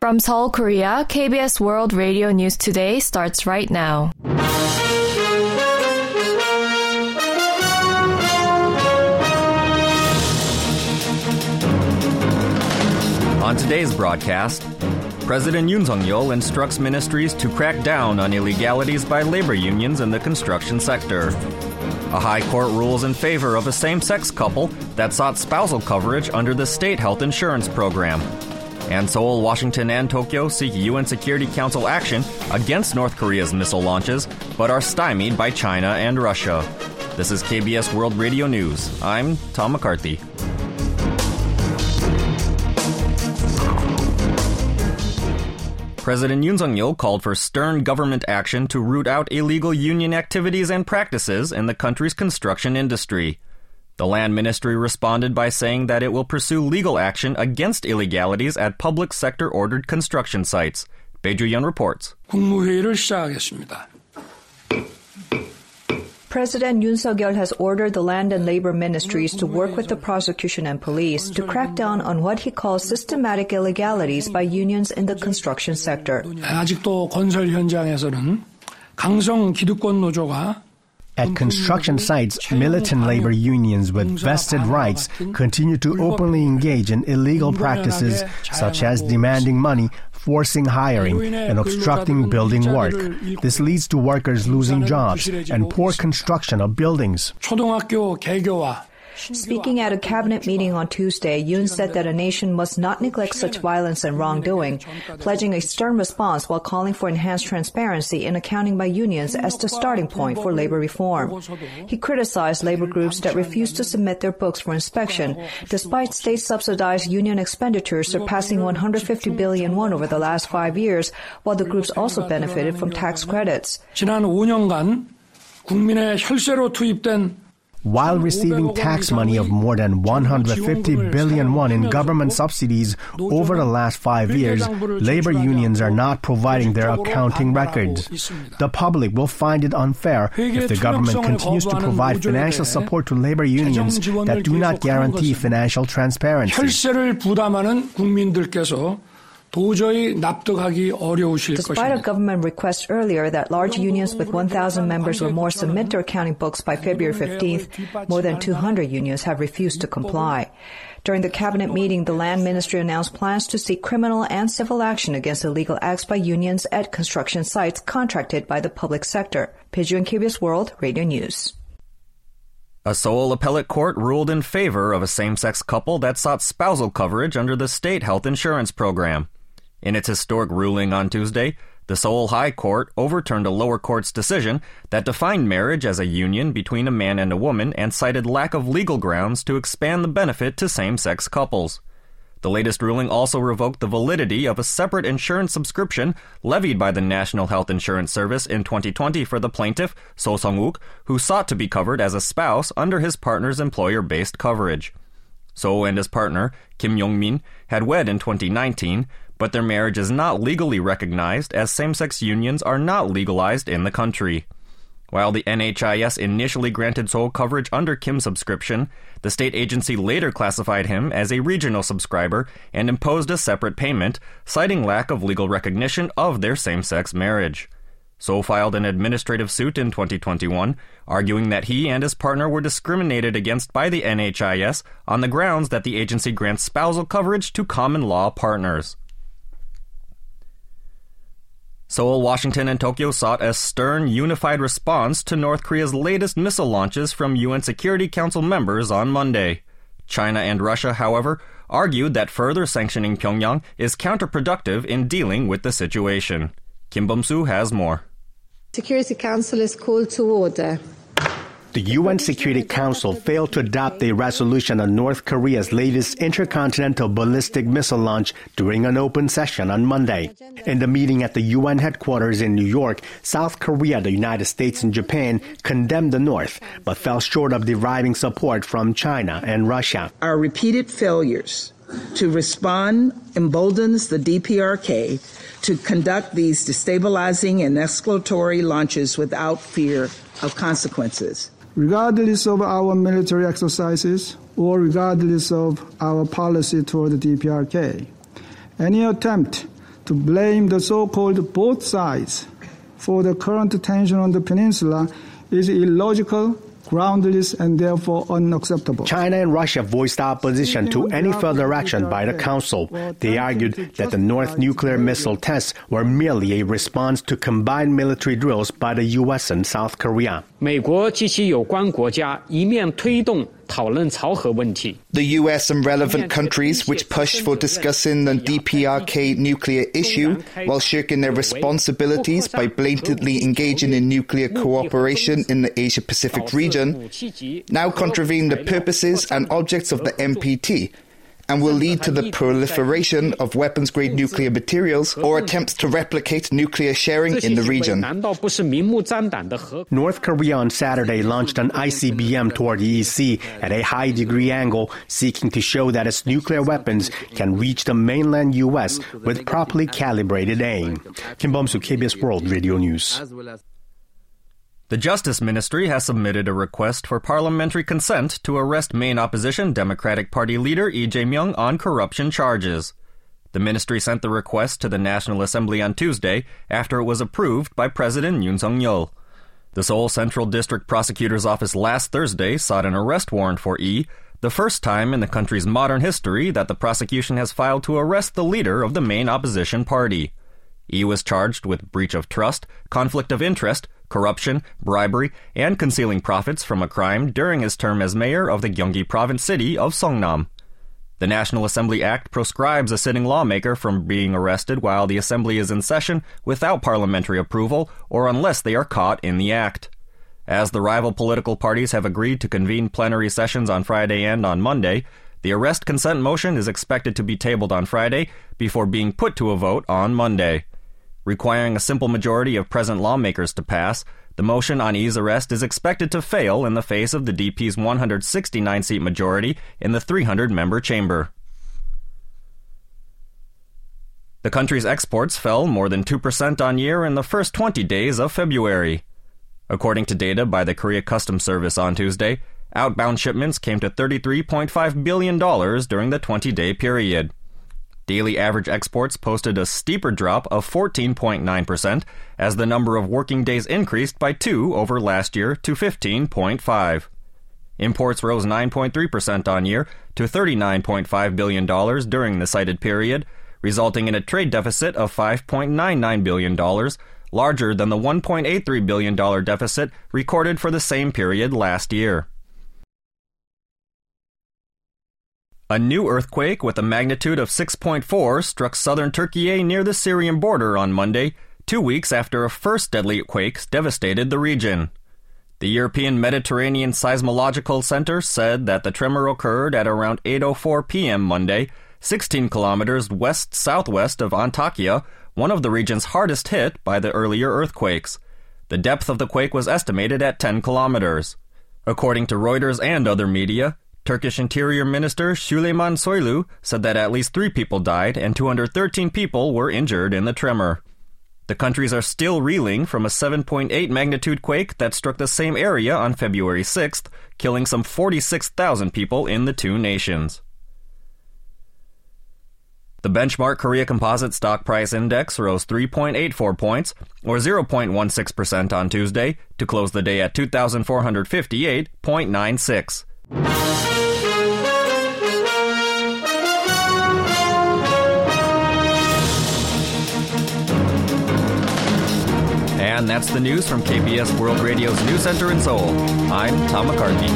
From Seoul, Korea, KBS World Radio News Today starts right now. On today's broadcast, President Yoon Suk-yeol instructs ministries to crack down on illegalities by labor unions in the construction sector. A high court rules in favor of a same-sex couple that sought spousal coverage under the state health insurance program. And Seoul, Washington, and Tokyo seek UN Security Council action against North Korea's missile launches, but are stymied by China and Russia. This is KBS World Radio News. I'm Tom McCarthy. President Yoon Suk-yeol called for stern government action to root out illegal union activities and practices in the country's construction industry. The Land Ministry responded by saying that it will pursue legal action against illegalities at public sector ordered construction sites. Beju reports. 국무회의를 시작하겠습니다. President Yoon Suk-yeol has ordered the land and labor ministries to work with the prosecution and police to crack down on what he calls systematic illegalities by unions in the construction sector. 아직도 건설 현장에서는 강성 기득권 노조가 At construction sites, militant labor unions with vested rights continue to openly engage in illegal practices such as demanding money, forcing hiring, and obstructing building work. This leads to workers losing jobs and poor construction of buildings. 초등학교 개교와 Speaking at a cabinet meeting on Tuesday, Yoon said that a nation must not neglect such violence and wrongdoing, pledging a stern response while calling for enhanced transparency in accounting by unions as the starting point for labor reform. He criticized labor groups that refused to submit their books for inspection, despite state-subsidized union expenditures surpassing 150 billion won over the last five years, while the groups also benefited from tax credits. 지난 5년간 국민의 혈세로 투입된 while receiving tax money of more than 150 billion won in government subsidies over the last five years, labor unions are not providing their accounting records. The public will find it unfair if the government continues to provide financial support to labor unions that do not guarantee financial transparency. 혈세를 부담하는 국민들께서 도저히 납득하기 어려우실 Despite a 것입니다. government request earlier that large unions with 1,000 members or more submit their accounting books by February 15th, more than 200 unions have refused to comply. During the cabinet meeting, the land ministry announced plans to seek criminal and civil action against illegal acts by unions at construction sites contracted by the public sector. Pigeon KBS World Radio News. A Seoul appellate court ruled in favor of a same-sex couple that sought spousal coverage under the state health insurance program. In its historic ruling on Tuesday, the Seoul High Court overturned a lower court's decision that defined marriage as a union between a man and a woman and cited lack of legal grounds to expand the benefit to same-sex couples. The latest ruling also revoked the validity of a separate insurance subscription levied by the National Health Insurance Service in 2020 for the plaintiff, So Sung-wook, who sought to be covered as a spouse under his partner's employer-based coverage. So and his partner, Kim Yong-min, had wed in 2019, but their marriage is not legally recognized as same-sex unions are not legalized in the country. While the NHIS initially granted sole coverage under Kim's subscription, the state agency later classified him as a regional subscriber and imposed a separate payment, citing lack of legal recognition of their same-sex marriage. So filed an administrative suit in 2021, arguing that he and his partner were discriminated against by the NHIS on the grounds that the agency grants spousal coverage to common law partners. Seoul, Washington, and Tokyo sought a stern, unified response to North Korea's latest missile launches from UN Security Council members on Monday. China and Russia, however, argued that further sanctioning Pyongyang is counterproductive in dealing with the situation. Kim Bum-soo has more. Security Council is called to order. The UN Security Council failed to adopt a resolution on North Korea's latest intercontinental ballistic missile launch during an open session on Monday. In the meeting at the UN headquarters in New York, South Korea, the United States, and Japan condemned the North, but fell short of deriving support from China and Russia. Our repeated failures to respond emboldens the DPRK to conduct these destabilizing and escalatory launches without fear of consequences. regardless of our military exercises or regardless of our policy toward the DPRK. Any attempt to blame the so-called both sides for the current tension on the peninsula is illogical groundless and therefore unacceptable. China and Russia voiced opposition to any further action by the Council. They argued that the North nuclear missile tests were merely a response to combined military drills by the U.S. and South Korea. The U.S. and relevant countries which push for discussing the DPRK nuclear issue while shirking their responsibilities by blatantly engaging in nuclear cooperation in the Asia Pacific region now contravene the purposes and objects of the NPT and will lead to the proliferation of weapons grade nuclear materials or attempts to replicate nuclear sharing in the region. North Korea on Saturday launched an ICBM toward the sea at a high degree angle, seeking to show that its nuclear weapons can reach the mainland U.S. with properly calibrated aim. Kim Bum-soo, KBS World Radio News. The Justice Ministry has submitted a request for parliamentary consent to arrest main opposition Democratic Party leader Lee Jae-myung on corruption charges. The ministry sent the request to the National Assembly on Tuesday after it was approved by President Yoon Suk-yeol. The Seoul Central District Prosecutor's Office last Thursday sought an arrest warrant for Lee, the first time in the country's modern history that the prosecution has filed to arrest the leader of the main opposition party. Lee was charged with breach of trust, conflict of interest, corruption, bribery, and concealing profits from a crime during his term as mayor of the Gyeonggi Province city of Seongnam. The National Assembly Act proscribes a sitting lawmaker from being arrested while the assembly is in session without parliamentary approval or unless they are caught in the act. As the rival political parties have agreed to convene plenary sessions on Friday and on Monday, the arrest consent motion is expected to be tabled on Friday before being put to a vote on Monday. Requiring a simple majority of present lawmakers to pass, the motion on Lee's arrest is expected to fail in the face of the DP's 169 seat majority in the 300 member chamber. The country's exports fell more than 2% on year in the first 20 days of February. According to data by the Korea Customs Service on Tuesday, outbound shipments came to $33.5 billion during the 20 day period. Daily average exports posted a steeper drop of 14.9% as the number of working days increased by 2 over last year to 15.5. Imports rose 9.3% on year to $39.5 billion during the cited period, resulting in a trade deficit of $5.99 billion, larger than the $1.83 billion deficit recorded for the same period last year. A new earthquake with a magnitude of 6.4 struck southern Turkey near the Syrian border on Monday, two weeks after a first deadly quake devastated the region. The European Mediterranean Seismological Center said that the tremor occurred at around 8:04 p.m. Monday, 16 kilometers west-southwest of Antakya, one of the region's hardest hit by the earlier earthquakes. The depth of the quake was estimated at 10 kilometers. According to Reuters and other media, Turkish Interior Minister Süleyman Soylu said that at least three people died and 213 people were injured in the tremor. The countries are still reeling from a 7.8 magnitude quake that struck the same area on February 6th, killing some 46,000 people in the two nations. The benchmark Korea Composite Stock Price Index rose 3.84 points, or 0.16% on Tuesday, to close the day at 2,458.96. And that's the news from KBS World Radio's News Center in Seoul. I'm Tom McCarthy.